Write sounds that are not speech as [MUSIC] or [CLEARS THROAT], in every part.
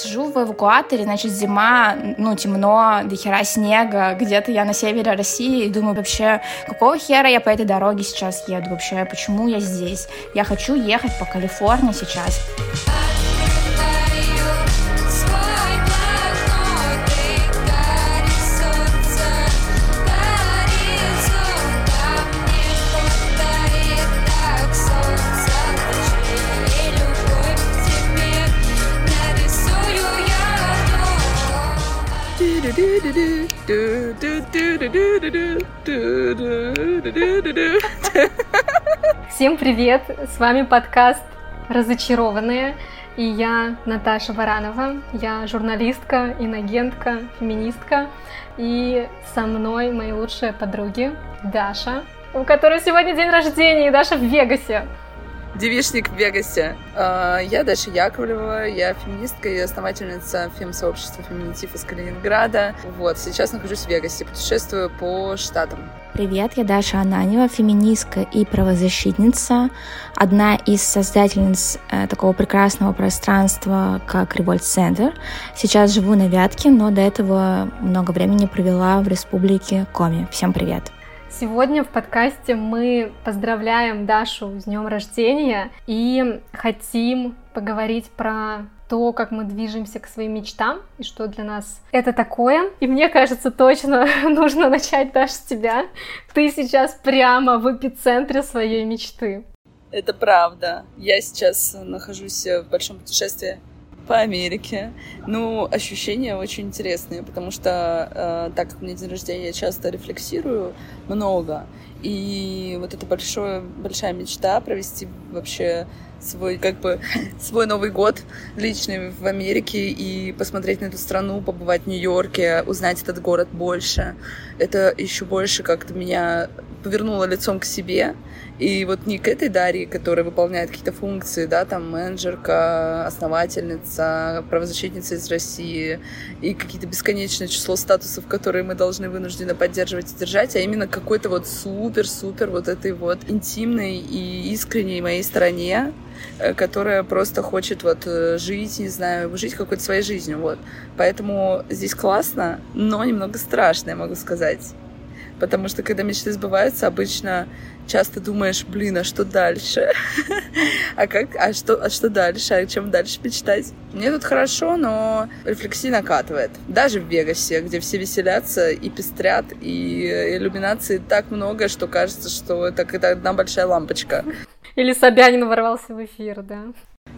Сижу в эвакуаторе, значит, зима, ну, темно, до снега, где-то я на севере России, и думаю, вообще, какого хера я по этой дороге сейчас еду вообще, почему я здесь? Я хочу ехать по Калифорнии сейчас. [LAUGHS] Всем привет! С вами подкаст «Разочарованные» и я Наташа Варанова. Я журналистка, иногентка, феминистка. И со мной мои лучшие подруги Даша, у которой сегодня день рождения, и Даша в Вегасе девишник в Вегасе. А, я Даша Яковлева, я феминистка и основательница фем-сообщества «Феминитив» из Калининграда. Вот, сейчас нахожусь в Вегасе, путешествую по штатам. Привет, я Даша Ананева, феминистка и правозащитница, одна из создательниц э, такого прекрасного пространства, как Револьт Центр. Сейчас живу на Вятке, но до этого много времени провела в республике Коми. Всем привет! Сегодня в подкасте мы поздравляем Дашу с днем рождения и хотим поговорить про то, как мы движемся к своим мечтам и что для нас это такое. И мне кажется, точно [LAUGHS] нужно начать, Даша, с тебя. Ты сейчас прямо в эпицентре своей мечты. Это правда. Я сейчас нахожусь в большом путешествии по Америке. Ну, ощущения очень интересные, потому что э, так как мне день рождения, я часто рефлексирую много. И вот это большое, большая мечта провести вообще свой, как бы, [LAUGHS] свой Новый год личный в Америке и посмотреть на эту страну, побывать в Нью-Йорке, узнать этот город больше. Это еще больше как-то меня повернуло лицом к себе и вот не к этой Дарье, которая выполняет какие-то функции, да, там менеджерка, основательница, правозащитница из России и какие-то бесконечное число статусов, которые мы должны вынуждены поддерживать и держать, а именно какой-то вот супер-супер вот этой вот интимной и искренней моей стороне, э, которая просто хочет вот э, жить, не знаю, жить какой-то своей жизнью, вот. Поэтому здесь классно, но немного страшно, я могу сказать. Потому что когда мечты сбываются, обычно часто думаешь, блин, а что дальше? [LAUGHS] а как, а что, а что дальше? А чем дальше мечтать? Мне тут хорошо, но рефлексия накатывает. Даже в Вегасе, где все веселятся и пестрят, и иллюминации так много, что кажется, что это какая-то одна большая лампочка. Или Собянин ворвался в эфир, да?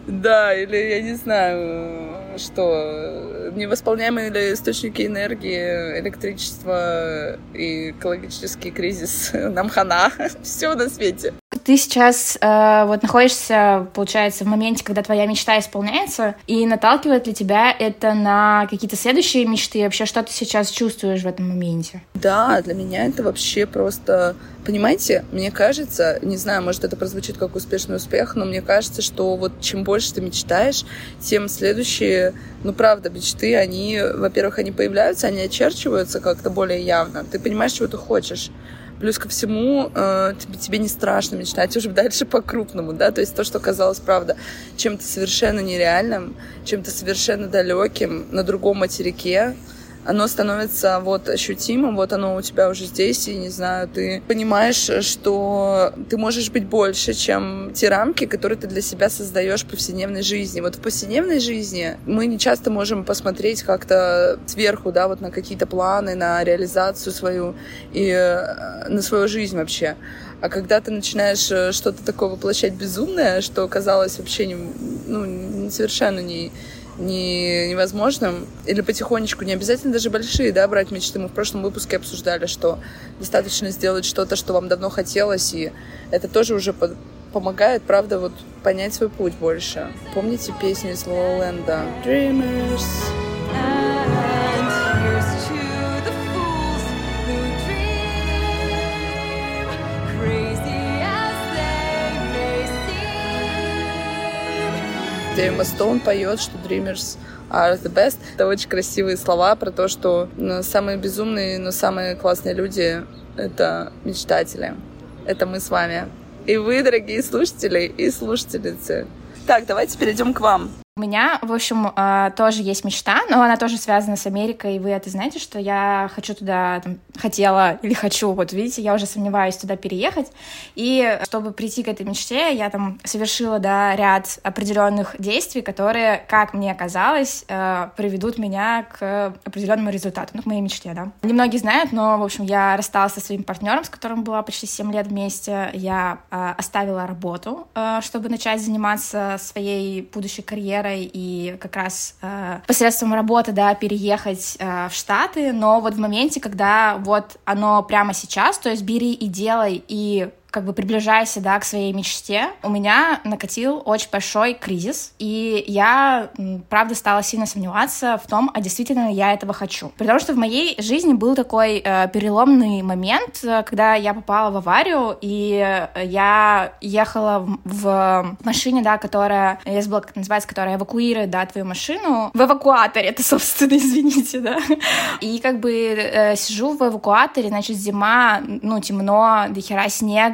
Да, или я не знаю, что невосполняемые ли источники энергии, электричество и экологический кризис [LAUGHS] нам хана. Все на свете. Ты сейчас э, вот находишься, получается, в моменте, когда твоя мечта исполняется, и наталкивает ли тебя это на какие-то следующие мечты? Вообще, что ты сейчас чувствуешь в этом моменте? Да, для меня это вообще просто Понимаете, мне кажется, не знаю, может это прозвучит как успешный успех, но мне кажется, что вот чем больше ты мечтаешь, тем следующие, ну правда, мечты, они, во-первых, они появляются, они очерчиваются как-то более явно. Ты понимаешь, чего ты хочешь. Плюс ко всему, э, тебе, тебе не страшно мечтать уже дальше по-крупному, да, то есть то, что казалось, правда, чем-то совершенно нереальным, чем-то совершенно далеким на другом материке, оно становится вот ощутимым, вот оно у тебя уже здесь, и, не знаю, ты понимаешь, что ты можешь быть больше, чем те рамки, которые ты для себя создаешь в повседневной жизни. Вот в повседневной жизни мы не часто можем посмотреть как-то сверху, да, вот на какие-то планы, на реализацию свою и э, на свою жизнь вообще. А когда ты начинаешь э, что-то такое воплощать безумное, что казалось вообще не, ну, совершенно не, не, невозможным. Или потихонечку, не обязательно даже большие, да, брать мечты. Мы в прошлом выпуске обсуждали, что достаточно сделать что-то, что вам давно хотелось, и это тоже уже под, помогает, правда, вот понять свой путь больше. Помните песню из Лоуленда? Dreamers. Где Эмма Стоун поет, что Dreamers are the best. Это очень красивые слова про то, что самые безумные, но самые классные люди — это мечтатели. Это мы с вами. И вы, дорогие слушатели и слушательницы. Так, давайте перейдем к вам. У меня, в общем, э, тоже есть мечта, но она тоже связана с Америкой, и вы это знаете, что я хочу туда, там, хотела или хочу, вот видите, я уже сомневаюсь туда переехать, и чтобы прийти к этой мечте, я там совершила, да, ряд определенных действий, которые, как мне казалось, э, приведут меня к определенному результату, ну, к моей мечте, да. Немногие знают, но, в общем, я рассталась со своим партнером, с которым была почти 7 лет вместе, я э, оставила работу, чтобы начать заниматься своей будущей карьерой, карьерой и как раз э, посредством работы, да, переехать э, в Штаты, но вот в моменте, когда вот оно прямо сейчас, то есть бери и делай, и как бы приближайся, да, к своей мечте, у меня накатил очень большой кризис, и я, правда, стала сильно сомневаться в том, а действительно я этого хочу. Потому что в моей жизни был такой э, переломный момент, э, когда я попала в аварию, и я ехала в, машине, да, которая, я забыла, как называется, которая эвакуирует, да, твою машину, в эвакуаторе, это, [LAUGHS] собственно, извините, да, и как бы э, сижу в эвакуаторе, значит, зима, ну, темно, до хера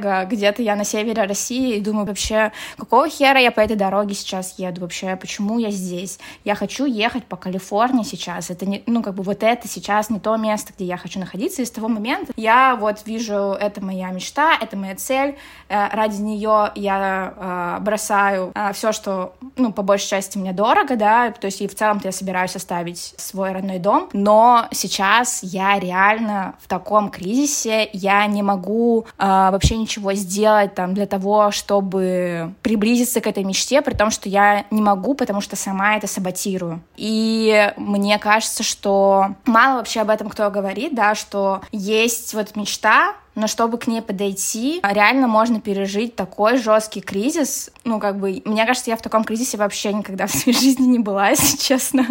снега, где-то я на севере России и думаю, вообще, какого хера я по этой дороге сейчас еду, вообще, почему я здесь? Я хочу ехать по Калифорнии сейчас, это не, ну, как бы вот это сейчас не то место, где я хочу находиться, и с того момента я вот вижу, это моя мечта, это моя цель, э, ради нее я э, бросаю э, все, что, ну, по большей части мне дорого, да, то есть и в целом-то я собираюсь оставить свой родной дом, но сейчас я реально в таком кризисе, я не могу вообще ничего чего сделать там для того, чтобы приблизиться к этой мечте, при том, что я не могу, потому что сама это саботирую. И мне кажется, что мало вообще об этом кто говорит, да, что есть вот мечта, но чтобы к ней подойти, реально можно пережить такой жесткий кризис. Ну, как бы, мне кажется, я в таком кризисе вообще никогда [LAUGHS] в своей жизни не была, [LAUGHS] если честно.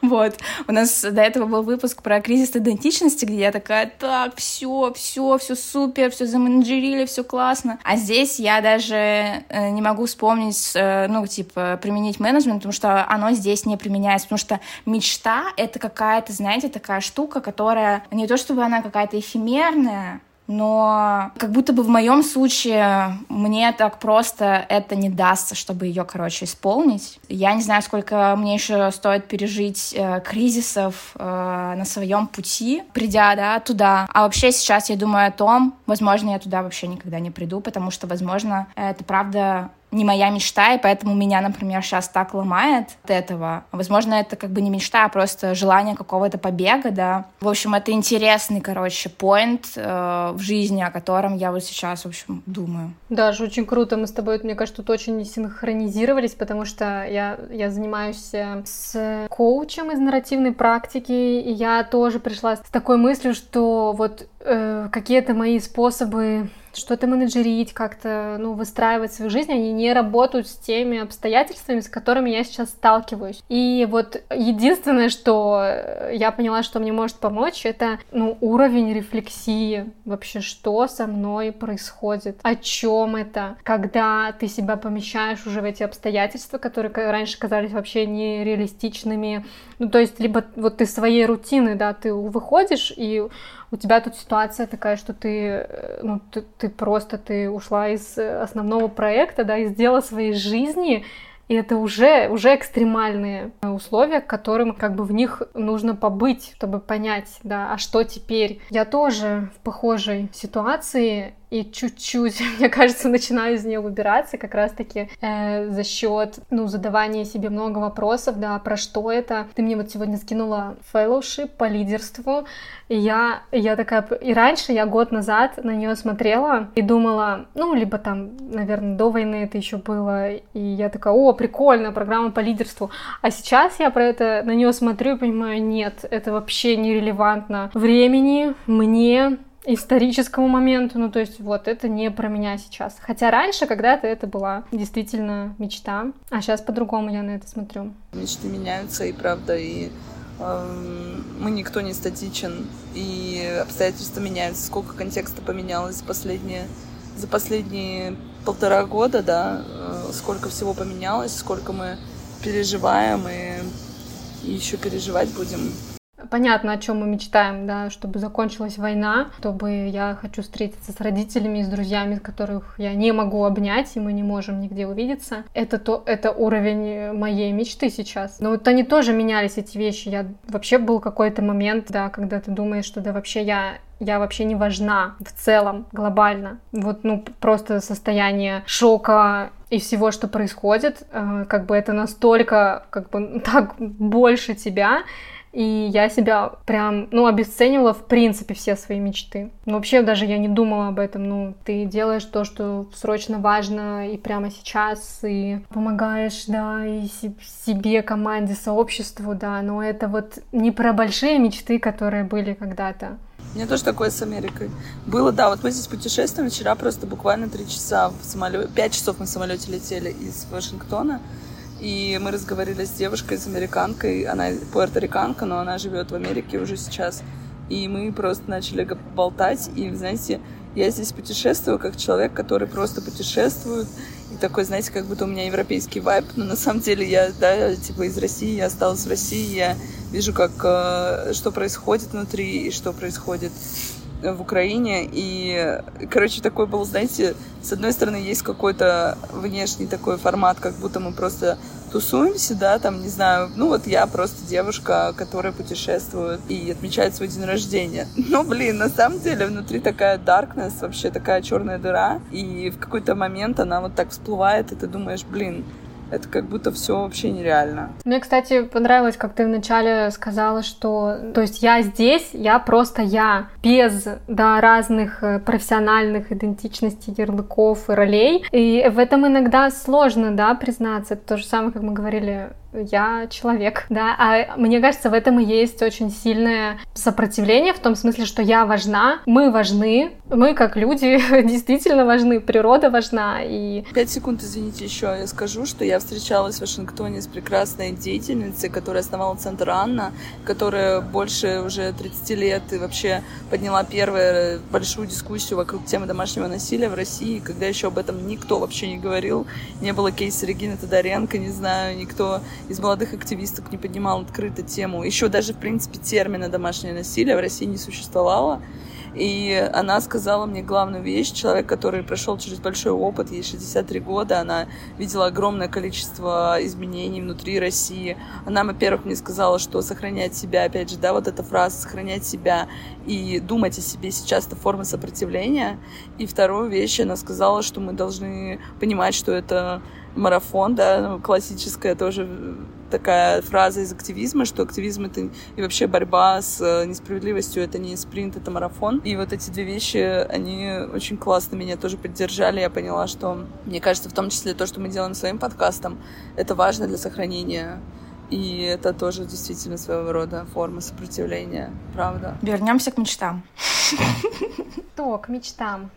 Вот. У нас до этого был выпуск про кризис идентичности, где я такая, так, все, все, все супер, все заменеджерили, все классно. А здесь я даже э, не могу вспомнить, э, ну, типа, применить менеджмент, потому что оно здесь не применяется, потому что мечта — это какая-то, знаете, такая штука, которая не то чтобы она какая-то эфемерная, но как будто бы в моем случае мне так просто это не дастся, чтобы ее, короче, исполнить. Я не знаю, сколько мне еще стоит пережить э, кризисов э, на своем пути, придя, да, туда. А вообще сейчас я думаю о том, возможно, я туда вообще никогда не приду, потому что, возможно, это правда не моя мечта, и поэтому меня, например, сейчас так ломает от этого. Возможно, это как бы не мечта, а просто желание какого-то побега, да. В общем, это интересный, короче, поинт э, в жизни, о котором я вот сейчас, в общем, думаю. Даже очень круто. Мы с тобой, мне кажется, тут очень синхронизировались, потому что я, я занимаюсь э, с коучем из нарративной практики, и я тоже пришла с такой мыслью, что вот э, какие-то мои способы что-то менеджерить, как-то, ну, выстраивать свою жизнь, они не работают с теми обстоятельствами, с которыми я сейчас сталкиваюсь. И вот единственное, что я поняла, что мне может помочь, это, ну, уровень рефлексии. Вообще, что со мной происходит? О чем это? Когда ты себя помещаешь уже в эти обстоятельства, которые раньше казались вообще нереалистичными. Ну, то есть, либо вот ты своей рутины, да, ты выходишь, и у тебя тут ситуация такая, что ты, э, ну, ты, ты просто, ты ушла из основного проекта, да, из дела своей жизни, и это уже, уже экстремальные условия, к которым как бы в них нужно побыть, чтобы понять, да, а что теперь. Я тоже в похожей ситуации, и чуть-чуть, [LAUGHS] мне кажется, начинаю из нее выбираться как раз-таки э, за счет, ну, задавания себе много вопросов, да, про что это. Ты мне вот сегодня скинула fellowship по лидерству, и я, я такая, и раньше я год назад на нее смотрела и думала, ну, либо там, наверное, до войны это еще было, и я такая, о, прикольная программа по лидерству. А сейчас я про это на нее смотрю и понимаю, нет, это вообще нерелевантно времени, мне, историческому моменту, ну то есть вот это не про меня сейчас. Хотя раньше когда-то это была действительно мечта, а сейчас по-другому я на это смотрю. Мечты меняются и правда, и э, мы никто не статичен, и обстоятельства меняются. Сколько контекста поменялось за последние, за последние полтора года, да, э, сколько всего поменялось, сколько мы переживаем и, и еще переживать будем понятно, о чем мы мечтаем, да, чтобы закончилась война, чтобы я хочу встретиться с родителями с друзьями, которых я не могу обнять, и мы не можем нигде увидеться. Это то, это уровень моей мечты сейчас. Но вот они тоже менялись, эти вещи. Я вообще был какой-то момент, да, когда ты думаешь, что да вообще я я вообще не важна в целом, глобально. Вот, ну, просто состояние шока и всего, что происходит, э, как бы это настолько, как бы, [LAUGHS] так больше тебя, и я себя прям, ну, обесценивала в принципе все свои мечты. Но вообще даже я не думала об этом. Ну, ты делаешь то, что срочно важно и прямо сейчас, и помогаешь, да, и себе, команде, сообществу, да, но это вот не про большие мечты, которые были когда-то. У меня тоже такое с Америкой. Было, да, вот мы здесь путешествуем. Вчера просто буквально три часа в самолете, пять часов мы в самолете летели из Вашингтона. И мы разговаривали с девушкой, с американкой. Она пуэрториканка, но она живет в Америке уже сейчас. И мы просто начали болтать. И, знаете, я здесь путешествую как человек, который просто путешествует. И такой, знаете, как будто у меня европейский вайб. Но на самом деле я, да, типа из России, я осталась в России. Я вижу, как, э, что происходит внутри и что происходит в Украине. И, короче, такой был, знаете, с одной стороны, есть какой-то внешний такой формат, как будто мы просто тусуемся, да, там, не знаю, ну вот я просто девушка, которая путешествует и отмечает свой день рождения. [LAUGHS] Но, блин, на самом деле внутри такая darkness, вообще такая черная дыра, и в какой-то момент она вот так всплывает, и ты думаешь, блин, это как будто все вообще нереально. Мне, кстати, понравилось, как ты вначале сказала, что, то есть я здесь, я просто я, без, да, разных э, профессиональных идентичностей, ярлыков и ролей. И в этом иногда сложно, да, признаться. Это то же самое, как мы говорили я человек, да, а мне кажется, в этом и есть очень сильное сопротивление, в том смысле, что я важна, мы важны, мы как люди [LAUGHS] действительно важны, природа важна, и... Пять секунд, извините, еще я скажу, что я встречалась в Вашингтоне с прекрасной деятельницей, которая основала Центр Анна, которая больше уже 30 лет и вообще подняла первую большую дискуссию вокруг темы домашнего насилия в России, когда еще об этом никто вообще не говорил, не было кейса Регины Тодоренко, не знаю, никто из молодых активисток не поднимал открыто тему. Еще даже, в принципе, термина домашнее насилие в России не существовало. И она сказала мне главную вещь. Человек, который прошел через большой опыт, ей 63 года, она видела огромное количество изменений внутри России. Она, во-первых, мне сказала, что сохранять себя, опять же, да, вот эта фраза «сохранять себя» и думать о себе сейчас — это форма сопротивления. И вторую вещь, она сказала, что мы должны понимать, что это марафон, да, классическая тоже такая фраза из активизма, что активизм это и вообще борьба с э, несправедливостью, это не спринт, это марафон. И вот эти две вещи, они очень классно меня тоже поддержали. Я поняла, что, мне кажется, в том числе то, что мы делаем своим подкастом, это важно для сохранения и это тоже действительно своего рода форма сопротивления, правда. Вернемся к мечтам. [LAUGHS] То, к мечтам.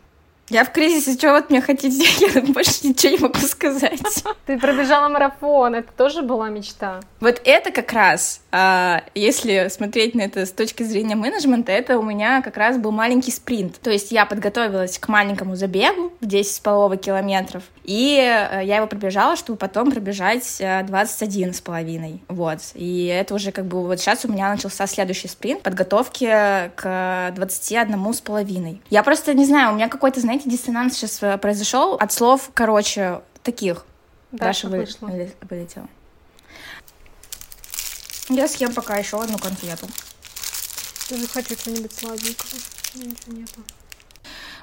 Я в кризисе, что вот мне хотите? [LAUGHS] Я больше ничего не могу сказать. [LAUGHS] Ты пробежала марафон, это тоже была мечта? Вот это как раз, а, если смотреть на это с точки зрения менеджмента, это у меня как раз был маленький спринт. То есть я подготовилась к маленькому забегу в 10,5 километров, и э, я его пробежала, чтобы потом пробежать 21 э. Вот. И это уже как бы вот сейчас у меня начался следующий спринт подготовки к 21 с половиной. Я просто не знаю, у меня какой-то, знаете, знаете, диссонанс сейчас э, произошел от слов, короче, таких. Даша, Даша вы... вылетела. Я съем пока еще одну конфету. Тоже хочу что-нибудь сладенького. Ничего нету.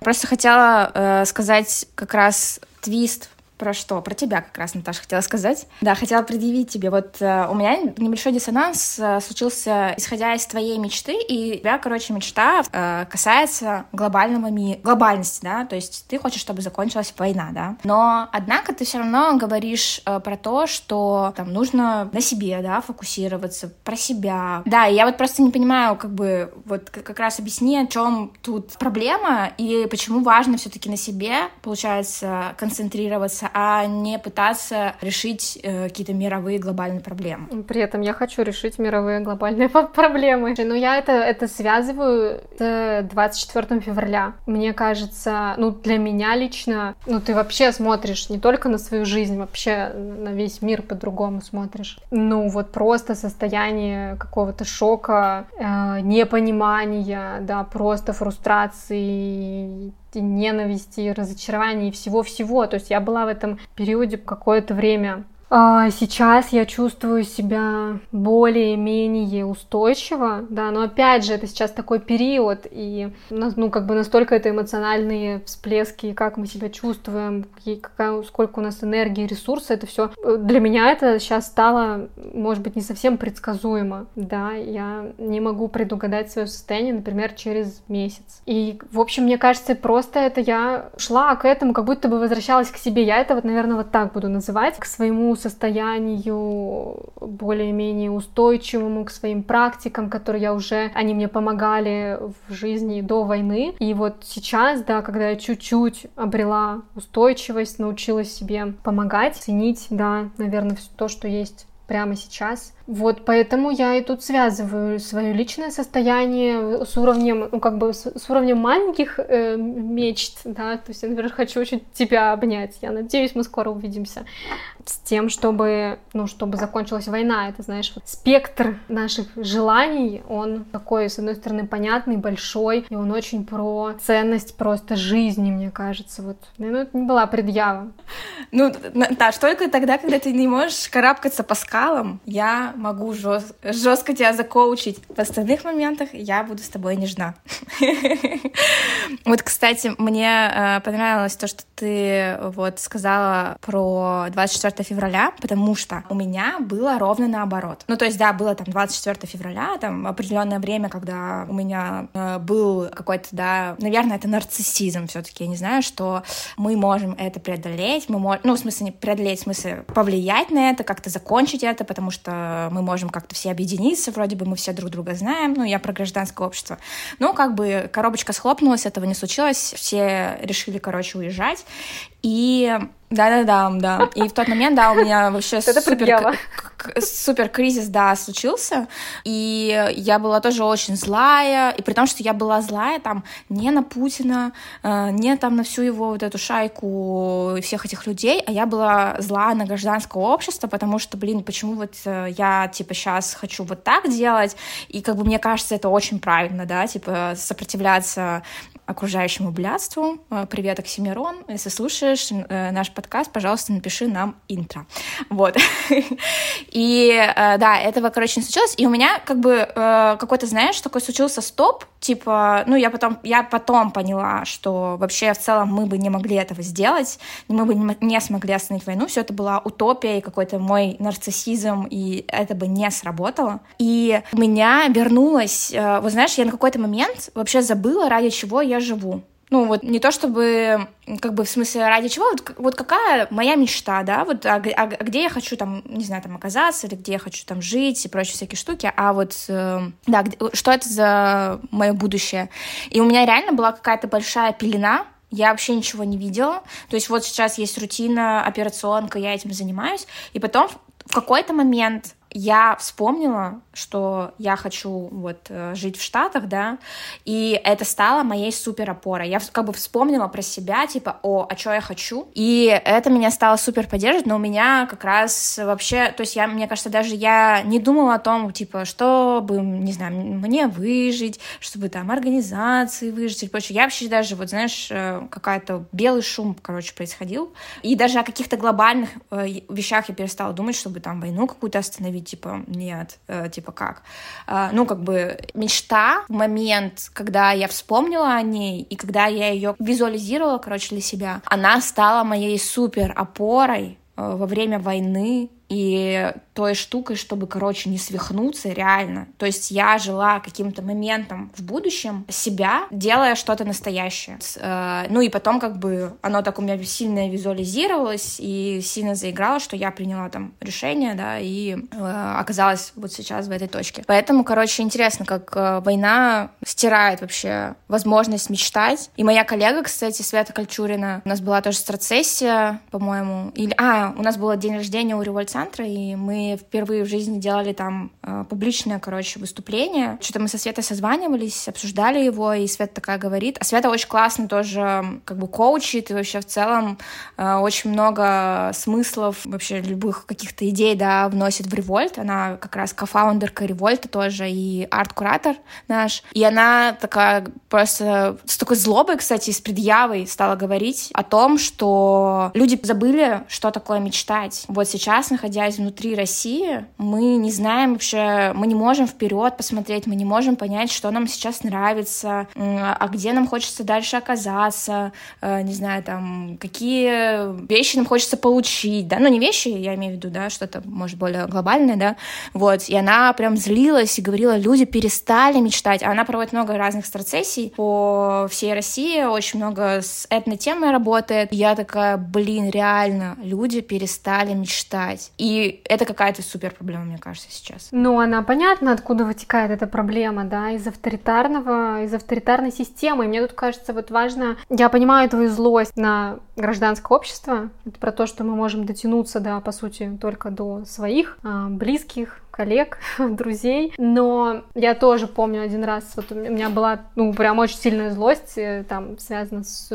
Просто хотела э, сказать как раз твист про что? Про тебя как раз, Наташа, хотела сказать. Да, хотела предъявить тебе. Вот э, у меня небольшой диссонанс э, случился, исходя из твоей мечты, и тебя, короче, мечта э, касается глобального ми... глобальности, да, то есть ты хочешь, чтобы закончилась война, да. Но, однако, ты все равно говоришь э, про то, что там нужно на себе, да, фокусироваться, про себя. Да, и я вот просто не понимаю, как бы, вот как раз объясни, о чем тут проблема, и почему важно все-таки на себе, получается, концентрироваться развиваться, а не пытаться решить э, какие-то мировые глобальные проблемы. При этом я хочу решить мировые глобальные [LAUGHS] проблемы. Но я это, это связываю с 24 февраля. Мне кажется, ну, для меня лично, ну, ты вообще смотришь не только на свою жизнь, вообще на весь мир по-другому смотришь. Ну, вот просто состояние какого-то шока, э, непонимания, да, просто фрустрации, ненависти, разочарования и всего-всего. То есть я была в этом периоде какое-то время сейчас я чувствую себя более-менее устойчиво, да, но опять же, это сейчас такой период, и ну, как бы настолько это эмоциональные всплески, как мы себя чувствуем, какая, сколько у нас энергии, ресурса, это все для меня это сейчас стало, может быть, не совсем предсказуемо, да, я не могу предугадать свое состояние, например, через месяц. И, в общем, мне кажется, просто это я шла к этому, как будто бы возвращалась к себе. Я это вот, наверное, вот так буду называть, к своему состоянию более-менее устойчивому, к своим практикам, которые я уже, они мне помогали в жизни до войны. И вот сейчас, да, когда я чуть-чуть обрела устойчивость, научилась себе помогать, ценить, да, наверное, все то, что есть прямо сейчас, вот поэтому я и тут связываю свое личное состояние с уровнем, ну как бы с, с уровнем маленьких э, мечт, да, то есть я, например, хочу очень тебя обнять, я надеюсь, мы скоро увидимся, с тем, чтобы, ну, чтобы закончилась война, это, знаешь, спектр наших желаний, он такой, с одной стороны, понятный, большой, и он очень про ценность просто жизни, мне кажется, вот, ну, это не была предъява. Ну, да, только тогда, когда ты не можешь карабкаться по скалам, я могу жест... жестко тебя закоучить. В остальных моментах я буду с тобой нежна. Вот, кстати, мне э, понравилось то, что ты вот сказала про 24 февраля, потому что у меня было ровно наоборот. Ну, то есть, да, было там 24 февраля, там определенное время, когда у меня э, был какой-то, да, наверное, это нарциссизм все-таки, я не знаю, что мы можем это преодолеть, мы можем, ну, в смысле, не преодолеть, в смысле, повлиять на это, как-то закончить это, потому что мы можем как-то все объединиться, вроде бы мы все друг друга знаем, ну, я про гражданское общество. Но как бы коробочка схлопнулась, этого не случилось, все решили, короче, уезжать. И да-да-да, да. И в тот момент, да, у меня вообще супер, супер кризис, да, случился. И я была тоже очень злая. И при том, что я была злая там не на Путина, э, не там на всю его вот эту шайку всех этих людей, а я была зла на гражданское общество, потому что, блин, почему вот э, я, типа, сейчас хочу вот так делать, и как бы мне кажется, это очень правильно, да, типа, сопротивляться окружающему блядству. Э, привет, Оксимирон. Если слушаешь э, наш подкаст, пожалуйста, напиши нам интро. Вот. [LAUGHS] И э, да, этого, короче, не случилось. И у меня как бы какой-то, знаешь, такой случился стоп, типа, ну, я потом, я потом поняла, что вообще в целом мы бы не могли этого сделать, мы бы не смогли остановить войну, все это была утопия и какой-то мой нарциссизм, и это бы не сработало. И у меня вернулась, вот знаешь, я на какой-то момент вообще забыла, ради чего я живу. Ну, вот не то чтобы, как бы, в смысле, ради чего, вот, вот какая моя мечта, да, вот, а, а, где я хочу там, не знаю, там оказаться, или где я хочу там жить и прочие всякие штуки, а вот, э, да, где, что это за мое будущее. И у меня реально была какая-то большая пелена, я вообще ничего не видела. То есть вот сейчас есть рутина, операционка, я этим занимаюсь. И потом в какой-то момент я вспомнила, что я хочу вот э, жить в Штатах, да, и это стало моей супер опорой. Я как бы вспомнила про себя, типа, о, а что я хочу, и это меня стало супер поддерживать, но у меня как раз вообще, то есть я, мне кажется, даже я не думала о том, типа, чтобы, не знаю, мне выжить, чтобы там организации выжить и прочее. Я вообще даже, вот знаешь, э, какая-то белый шум, короче, происходил, и даже о каких-то глобальных э, вещах я перестала думать, чтобы там войну какую-то остановить, типа, нет, э, типа, как? Э, ну, как бы мечта в момент, когда я вспомнила о ней, и когда я ее визуализировала, короче, для себя, она стала моей супер опорой э, во время войны, и той штукой, чтобы, короче, не свихнуться реально. То есть я жила каким-то моментом в будущем себя, делая что-то настоящее. Э, ну и потом как бы оно так у меня сильно визуализировалось и сильно заиграло, что я приняла там решение, да, и э, оказалась вот сейчас в этой точке. Поэтому, короче, интересно, как э, война стирает вообще возможность мечтать. И моя коллега, кстати, Света Кольчурина, у нас была тоже страцессия, по-моему, или... А, у нас был день рождения у Револьцентра, и мы впервые в жизни делали там э, публичное, короче, выступление. Что-то мы со Светой созванивались, обсуждали его, и Света такая говорит. А Света очень классно тоже как бы коучит, и вообще в целом э, очень много смыслов, вообще любых каких-то идей, да, вносит в Револьт. Она как раз кофаундерка Револьта тоже и арт-куратор наш. И она такая просто с такой злобой, кстати, с предъявой стала говорить о том, что люди забыли, что такое мечтать. Вот сейчас, находясь внутри России, мы не знаем вообще, мы не можем вперед посмотреть, мы не можем понять, что нам сейчас нравится, а где нам хочется дальше оказаться, э, не знаю, там, какие вещи нам хочется получить, да, ну не вещи, я имею в виду, да, что-то, может, более глобальное, да, вот, и она прям злилась и говорила, люди перестали мечтать, а она проводит много разных страцессий по всей России, очень много с этнотемой работает, я такая, блин, реально, люди перестали мечтать, и это какая-то супер проблема, мне кажется, сейчас. Ну, она понятно, откуда вытекает эта проблема, да, из авторитарного, из авторитарной системы, и мне тут кажется, вот важно, я понимаю твою злость на гражданское общество, это про то, что мы можем дотянуться, да, по сути, только до своих а, близких, коллег, [LAUGHS] друзей, но я тоже помню один раз, вот у меня была, ну, прям очень сильная злость, э, там, связана с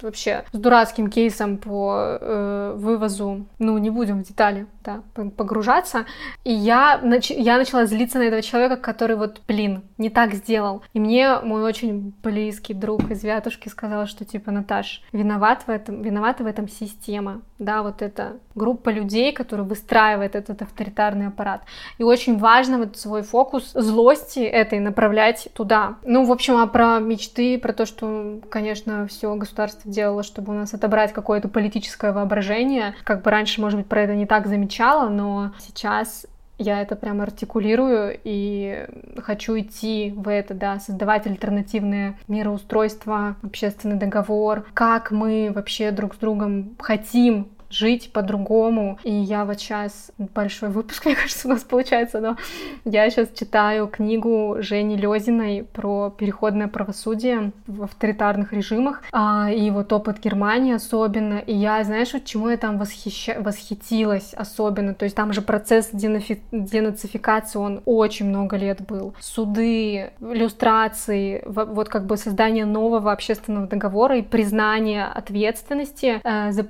вообще с дурацким кейсом по э, вывозу, ну, не будем в детали, да, погружаться, и я, нач... я начала злиться на этого человека, который вот, блин, не так сделал, и мне мой очень близкий друг из Вятушки сказал, что, типа, Наташ, виноват в этом, виновата в этом система, да, вот эта группа людей, которые выстраивает этот авторитарный аппарат. И очень важно вот свой фокус злости этой направлять туда. Ну, в общем, а про мечты, про то, что, конечно, все государство делало, чтобы у нас отобрать какое-то политическое воображение. Как бы раньше, может быть, про это не так замечала, но сейчас я это прям артикулирую и хочу идти в это, да, создавать альтернативные мироустройства, общественный договор, как мы вообще друг с другом хотим жить по-другому. И я вот сейчас, большой выпуск, [LAUGHS] мне кажется, у нас получается, но я сейчас читаю книгу Жени Лезиной про переходное правосудие в авторитарных режимах, а, и вот опыт Германии особенно. И я, знаешь, вот чему я там восхища... восхитилась особенно? То есть там же процесс денофи... денацификации, он очень много лет был. Суды, иллюстрации, вот как бы создание нового общественного договора и признание ответственности э, за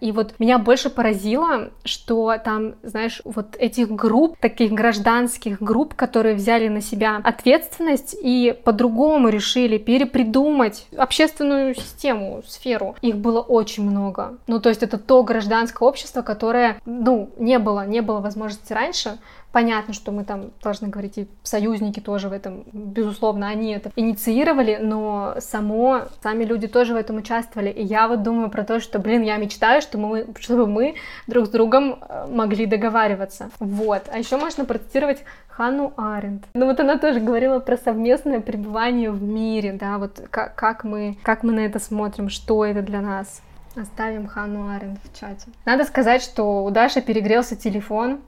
и вот меня больше поразило, что там, знаешь, вот этих групп, таких гражданских групп, которые взяли на себя ответственность и по-другому решили перепридумать общественную систему, сферу. Их было очень много. Ну, то есть это то гражданское общество, которое, ну, не было, не было возможности раньше, Понятно, что мы там должны говорить, и союзники тоже в этом, безусловно, они это инициировали, но само, сами люди тоже в этом участвовали. И я вот думаю про то, что, блин, я мечтаю, что мы, чтобы мы друг с другом э, могли договариваться. Вот. А еще можно процитировать Хану Аренд. Ну вот она тоже говорила про совместное пребывание в мире, да, вот как, как, мы, как мы на это смотрим, что это для нас. Оставим Хану Аренд в чате. Надо сказать, что у Даши перегрелся телефон,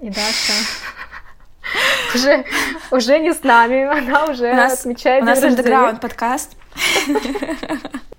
и Даша [LAUGHS] уже, уже не с нами, она уже у нас, отмечает У нас андеграунд подкаст. [LAUGHS]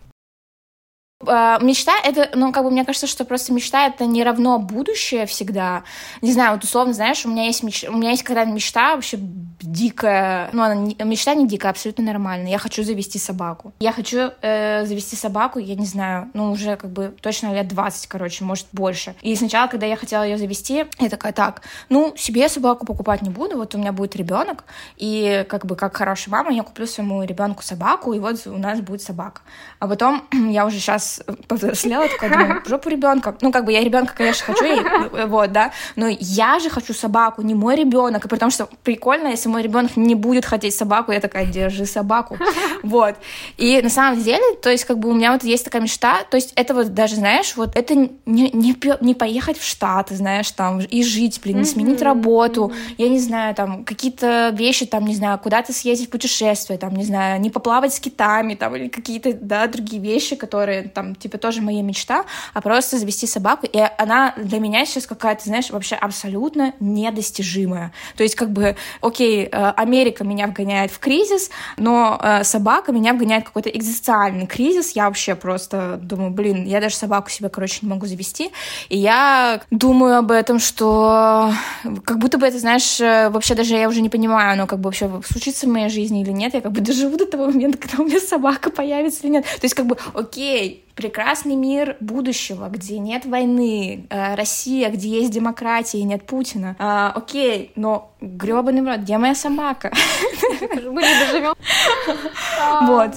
А, мечта — это, ну, как бы, мне кажется, что просто мечта — это не равно будущее всегда. Не знаю, вот условно, знаешь, у меня есть меч... у меня есть когда-то мечта вообще дикая, ну, она не... мечта не дикая, абсолютно нормальная. Я хочу завести собаку. Я хочу э, завести собаку, я не знаю, ну, уже как бы точно лет 20, короче, может, больше. И сначала, когда я хотела ее завести, я такая, так, ну, себе собаку покупать не буду, вот у меня будет ребенок, и как бы как хорошая мама я куплю своему ребенку собаку, и вот у нас будет собака. А потом [CLEARS THROAT] я уже сейчас раз повзрослела, такая думаю, жопу ребенка. Ну, как бы я ребенка, конечно, хочу, и, вот, да, но я же хочу собаку, не мой ребенок. И потому что прикольно, если мой ребенок не будет хотеть собаку, я такая, держи собаку. Вот. И на самом деле, то есть, как бы у меня вот есть такая мечта, то есть это вот даже, знаешь, вот это не, не, не поехать в Штаты, знаешь, там, и жить, блин, не сменить работу, я не знаю, там, какие-то вещи, там, не знаю, куда-то съездить в путешествие, там, не знаю, не поплавать с китами, там, или какие-то, да, другие вещи, которые, там, типа, тоже моя мечта, а просто завести собаку, и она для меня сейчас какая-то, знаешь, вообще абсолютно недостижимая. То есть, как бы, окей, э, Америка меня вгоняет в кризис, но э, собака меня вгоняет в какой-то экзистенциальный кризис, я вообще просто думаю, блин, я даже собаку себе, короче, не могу завести, и я думаю об этом, что как будто бы это, знаешь, э, вообще даже я уже не понимаю, оно как бы вообще случится в моей жизни или нет, я как бы [LAUGHS] доживу до того момента, когда у меня собака появится или нет. То есть как бы, окей, прекрасный мир будущего, где нет войны, э, Россия, где есть демократия и нет Путина. А, окей, но гребаный брат, где моя собака? [LAUGHS] Мы не доживем. [LAUGHS] Вот.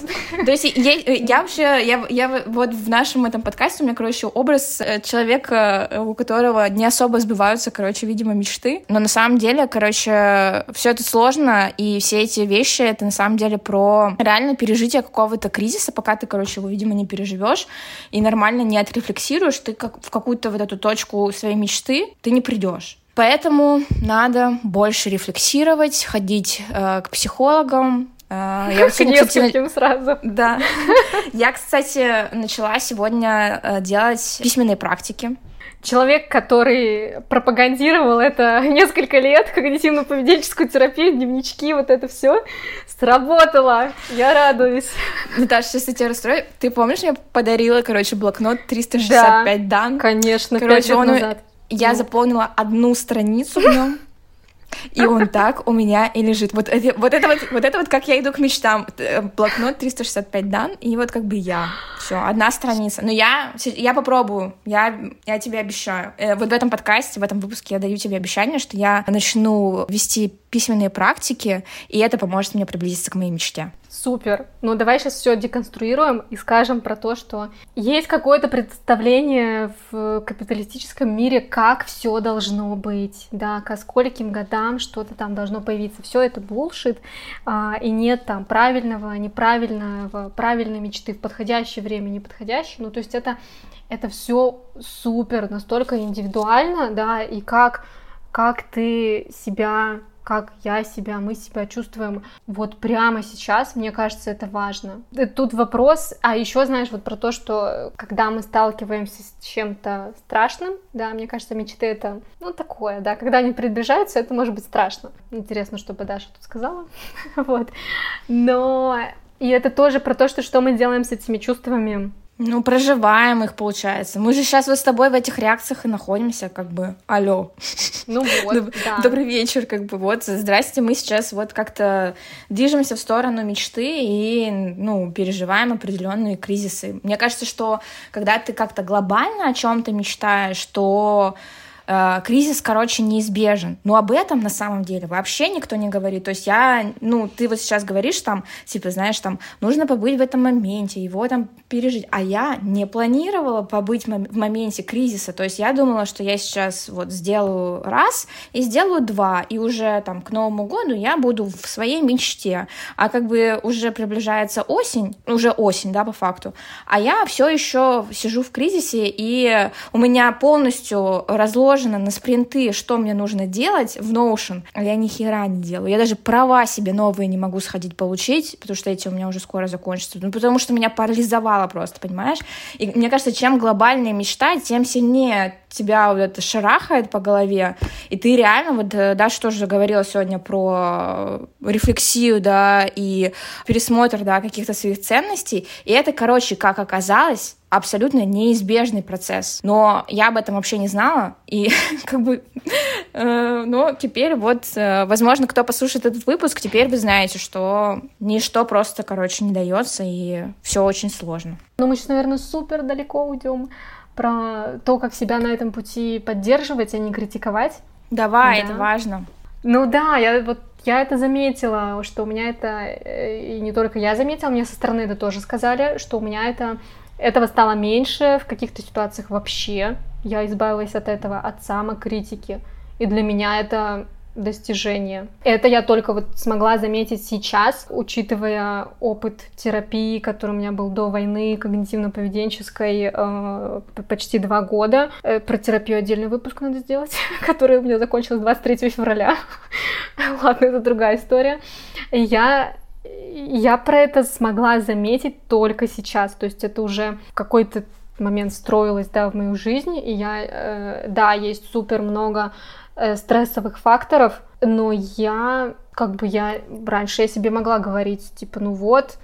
То есть я, я вообще, я, я вот в нашем этом подкасте у меня, короче, образ э, человека, э, у которого не особо сбиваются, короче, видимо, мечты. Но на самом деле, короче, все это сложно, и все эти вещи, это на самом деле про реально пережитие какого-то кризиса, пока ты, короче, его, видимо, не переживешь и нормально не отрефлексируешь, ты как в какую-то вот эту точку своей мечты ты не придешь. Поэтому надо больше рефлексировать, ходить э, к психологам, э, я вот сегодня, кстати, сразу. Да. Я, кстати, начала сегодня э, делать письменные практики человек, который пропагандировал это [LAUGHS] несколько лет, когнитивно-поведенческую терапию, дневнички, вот это все сработало. Я радуюсь. Наташа, сейчас я тебя расстрою. Ты помнишь, я подарила, короче, блокнот 365 да, дан? конечно, короче, он... назад. Я ну. заполнила одну страницу в нем. И он [LAUGHS] так у меня и лежит. Вот, это, вот, это вот, вот это вот как я иду к мечтам. Э, блокнот 365 дан, и вот как бы я. Все, одна страница. Но я, я попробую, я, я тебе обещаю. Э, вот в этом подкасте, в этом выпуске я даю тебе обещание, что я начну вести письменные практики, и это поможет мне приблизиться к моей мечте. Супер. Ну, давай сейчас все деконструируем и скажем про то, что есть какое-то представление в капиталистическом мире, как все должно быть, да, к скольким годам что-то там должно появиться. Все это булшит, а, и нет там правильного, неправильного, правильной мечты в подходящее время, неподходящее. Ну, то есть это, это все супер, настолько индивидуально, да, и как, как ты себя как я себя, мы себя чувствуем вот прямо сейчас, мне кажется, это важно. Э, тут вопрос, а еще знаешь вот про то, что когда мы сталкиваемся с чем-то страшным, да, мне кажется, мечты это, ну, такое, да, когда они приближаются, это может быть страшно. Интересно, что бы Даша тут сказала, [LAUGHS] вот. Но и это тоже про то, что что мы делаем с этими чувствами ну, проживаем их, получается. Мы же сейчас вот с тобой в этих реакциях и находимся, как бы, алло. Ну вот, [LAUGHS] да. Добрый вечер, как бы, вот, здрасте, мы сейчас вот как-то движемся в сторону мечты и, ну, переживаем определенные кризисы. Мне кажется, что когда ты как-то глобально о чем-то мечтаешь, то э, кризис, короче, неизбежен. Но об этом на самом деле вообще никто не говорит. То есть я, ну, ты вот сейчас говоришь там, типа, знаешь, там, нужно побыть в этом моменте, его там пережить. А я не планировала побыть в моменте кризиса. То есть я думала, что я сейчас вот сделаю раз и сделаю два, и уже там к Новому году я буду в своей мечте. А как бы уже приближается осень, уже осень, да, по факту, а я все еще сижу в кризисе, и у меня полностью разложен разложено на спринты, что мне нужно делать в Notion, а я ни хера не делаю. Я даже права себе новые не могу сходить получить, потому что эти у меня уже скоро закончатся. Ну, потому что меня парализовало просто, понимаешь? И мне кажется, чем глобальнее мечта, тем сильнее тебя вот это шарахает по голове, и ты реально, вот э, Даша тоже говорила сегодня про рефлексию, да, и пересмотр, да, каких-то своих ценностей, и это, короче, как оказалось, абсолютно неизбежный процесс. Но я об этом вообще не знала, и [LAUGHS] как бы, э, но теперь вот, э, возможно, кто послушает этот выпуск, теперь вы знаете, что ничто просто, короче, не дается, и все очень сложно. Ну, мы сейчас, наверное, супер далеко уйдем про то, как себя на этом пути поддерживать, а не критиковать. Давай, да. это важно. Ну да, я вот я это заметила, что у меня это, э, и не только я заметила, мне со стороны это тоже сказали, что у меня это Этого стало меньше, в каких-то ситуациях вообще. Я избавилась от этого, от самокритики. И для меня это достижение. Это я только вот смогла заметить сейчас, учитывая опыт терапии, который у меня был до войны, когнитивно-поведенческой, э, почти два года. Э, про терапию отдельный выпуск надо сделать, [LAUGHS] который у меня закончился 23 февраля. [LAUGHS] Ладно, это другая история. Я я про это смогла заметить только сейчас, то есть это уже какой-то момент строилось, да, в мою жизнь, и я, э, да, есть супер много Э, стрессовых факторов, но я, как бы я раньше я себе могла говорить, типа, ну вот,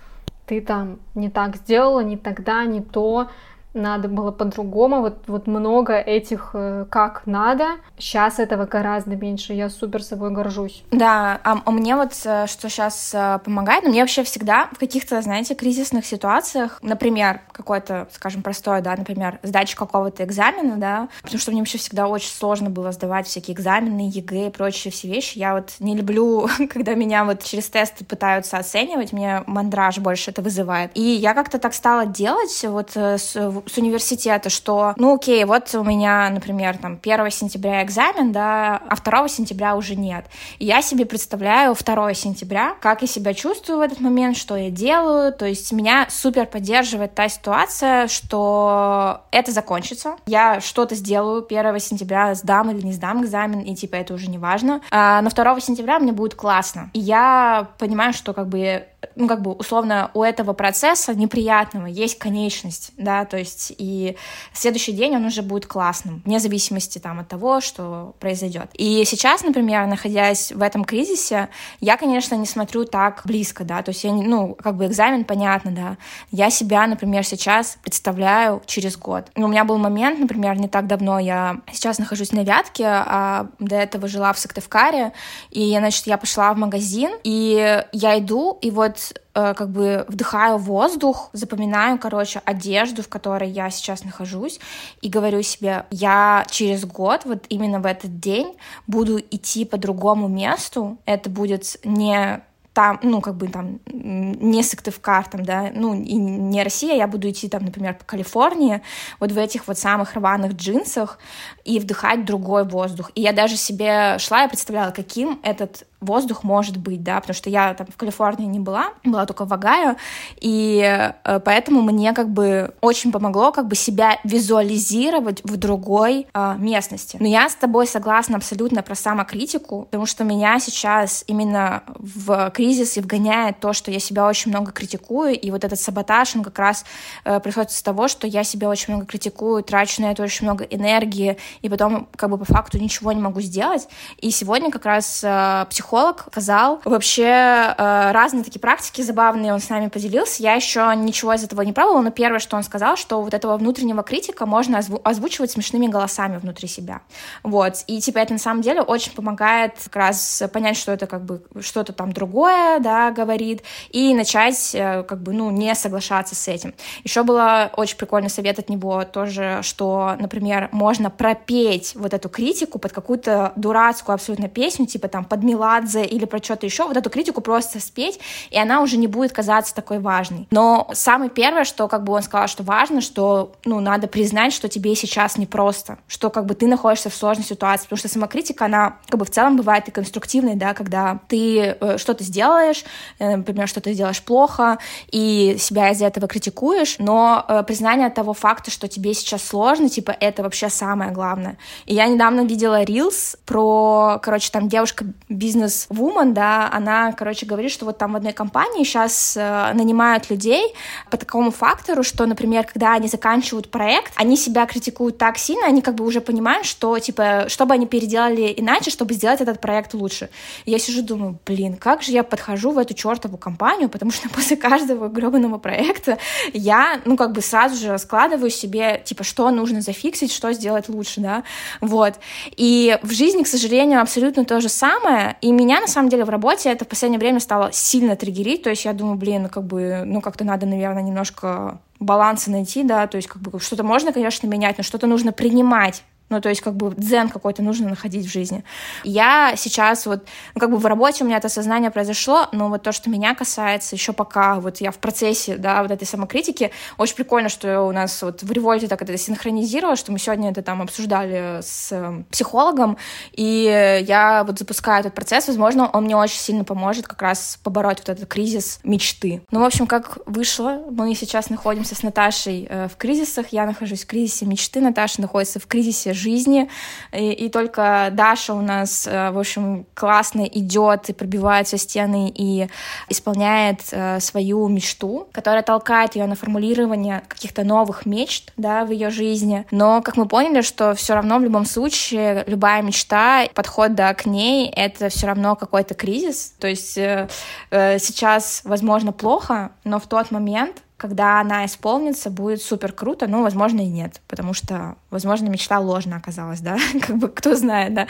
ты там не так сделала, не тогда, не то, надо было по-другому, вот, вот много этих э, как надо. Сейчас этого гораздо меньше, я супер собой горжусь. Да, а, а мне вот э, что сейчас э, помогает, ну, мне вообще всегда в каких-то, знаете, кризисных ситуациях, например, какой-то, скажем, простой, да, например, сдача какого-то экзамена, да, потому что мне вообще всегда очень сложно было сдавать всякие экзамены, ЕГЭ и прочие все вещи. Я вот не люблю, [LAUGHS] когда меня вот через тесты пытаются оценивать, мне мандраж больше это вызывает. И я как-то так стала делать вот с с университета, что, ну окей, вот у меня, например, там 1 сентября экзамен, да, а 2 сентября уже нет. И я себе представляю 2 сентября, как я себя чувствую в этот момент, что я делаю, то есть меня супер поддерживает та ситуация, что это закончится, я что-то сделаю 1 сентября, сдам или не сдам экзамен, и типа это уже не важно. А на 2 сентября мне будет классно. И я понимаю, что как бы ну, как бы, условно, у этого процесса неприятного есть конечность, да, то есть и следующий день он уже будет классным, вне зависимости там от того, что произойдет. И сейчас, например, находясь в этом кризисе, я, конечно, не смотрю так близко, да, то есть я, ну, как бы экзамен, понятно, да, я себя, например, сейчас представляю через год. У меня был момент, например, не так давно, я сейчас нахожусь на Вятке, а до этого жила в Сыктывкаре, и, значит, я пошла в магазин, и я иду, и вот Э, как бы вдыхаю воздух, запоминаю, короче, одежду, в которой я сейчас нахожусь, и говорю себе, я через год, вот именно в этот день, буду идти по другому месту, это будет не там, ну, как бы там, не Сыктывкар, там, да, ну, и не Россия, я буду идти там, например, по Калифорнии, вот в этих вот самых рваных джинсах и вдыхать другой воздух. И я даже себе шла и представляла, каким этот воздух может быть, да, потому что я там в Калифорнии не была, была только в Огайо, и э, поэтому мне как бы очень помогло как бы себя визуализировать в другой э, местности. Но я с тобой согласна абсолютно про самокритику, потому что меня сейчас именно в кризис и вгоняет то, что я себя очень много критикую, и вот этот саботаж, он как раз э, происходит с того, что я себя очень много критикую, трачу на это очень много энергии, и потом как бы по факту ничего не могу сделать. И сегодня как раз э, психолог психолог сказал вообще э, разные такие практики забавные, он с нами поделился. Я еще ничего из этого не пробовала, но первое, что он сказал, что вот этого внутреннего критика можно озву- озвучивать смешными голосами внутри себя. Вот. И типа это на самом деле очень помогает как раз понять, что это как бы что-то там другое, да, говорит, и начать э, как бы, ну, не соглашаться с этим. Еще было очень прикольный совет от него тоже, что, например, можно пропеть вот эту критику под какую-то дурацкую абсолютно песню, типа там под Меладзе Меладзе или про что-то еще, вот эту критику просто спеть, и она уже не будет казаться такой важной. Но самое первое, что как бы он сказал, что важно, что, ну, надо признать, что тебе сейчас непросто, что как бы ты находишься в сложной ситуации, потому что самокритика, она как бы в целом бывает и конструктивной, да, когда ты э, что-то сделаешь, э, например, что ты делаешь плохо, и себя из-за этого критикуешь, но э, признание того факта, что тебе сейчас сложно, типа, это вообще самое главное. И я недавно видела рилс про, короче, там девушка бизнес бизнес-вумен, да, она, короче, говорит, что вот там в одной компании сейчас э, нанимают людей по такому фактору, что, например, когда они заканчивают проект, они себя критикуют так сильно, они как бы уже понимают, что, типа, что бы они переделали иначе, чтобы сделать этот проект лучше. Я сижу, думаю, блин, как же я подхожу в эту чертову компанию, потому что [LAUGHS] после каждого гребаного проекта я, ну, как бы сразу же складываю себе, типа, что нужно зафиксить, что сделать лучше, да, вот. И в жизни, к сожалению, абсолютно то же самое, и меня, на самом деле, в работе это в последнее время стало сильно триггерить, то есть я думаю, блин, ну, как бы, ну, как-то надо, наверное, немножко баланса найти, да, то есть как бы что-то можно, конечно, менять, но что-то нужно принимать Ну, то есть, как бы, дзен какой-то нужно находить в жизни. Я сейчас вот, ну, как бы в работе у меня это сознание произошло, но вот то, что меня касается, еще пока вот я в процессе, да, вот этой самокритики, очень прикольно, что у нас вот в револьте так это синхронизировалось, что мы сегодня это там обсуждали с эм, психологом, и я вот запускаю этот процесс, возможно, он мне очень сильно поможет как раз побороть вот этот кризис мечты. Ну, в общем, как вышло, мы сейчас находимся с Наташей э, в кризисах, я нахожусь в кризисе мечты, Наташа находится в кризисе жизни, и, и только Даша у нас, э, в общем, классно идет и пробивает все стены и исполняет э, свою мечту, которая толкает ее на формулирование каких-то новых мечт, да, в ее жизни. Но, как мы поняли, что все равно в любом случае любая мечта, подход да, к ней, это все равно какой-то кризис. То есть э, сейчас, возможно, плохо, но в тот момент когда она исполнится, будет супер круто, ну, возможно, и нет, потому что, возможно, мечта ложная оказалась, да, [LAUGHS] как бы кто знает, да.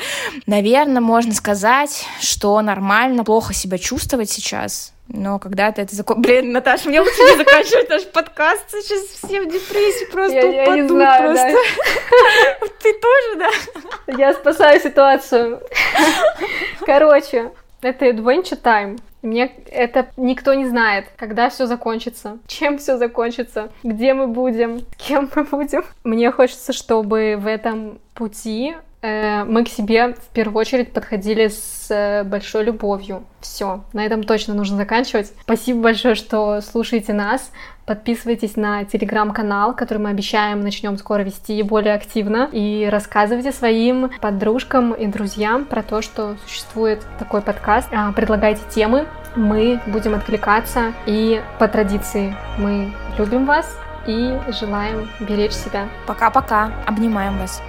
Наверное, можно сказать, что нормально, плохо себя чувствовать сейчас, но когда-то это закон... Блин, Наташа, мне лучше не заканчивать наш подкаст, сейчас все в депрессии просто я, упадут. Я не знаю, просто. Да. [LAUGHS] Ты тоже, да? Я спасаю ситуацию. Короче, это adventure time. Мне это никто не знает, когда все закончится, чем все закончится, где мы будем, [LAUGHS] кем мы будем. Мне хочется, чтобы в этом пути э, мы к себе в первую очередь подходили с э, большой любовью. Все, на этом точно нужно заканчивать. Спасибо большое, что слушаете нас. Подписывайтесь на телеграм-канал, который мы обещаем начнем скоро вести более активно. И рассказывайте своим подружкам и друзьям про то, что существует такой подкаст. А, предлагайте темы, мы будем откликаться. И по традиции мы любим вас и желаем беречь себя. Пока-пока. Обнимаем вас.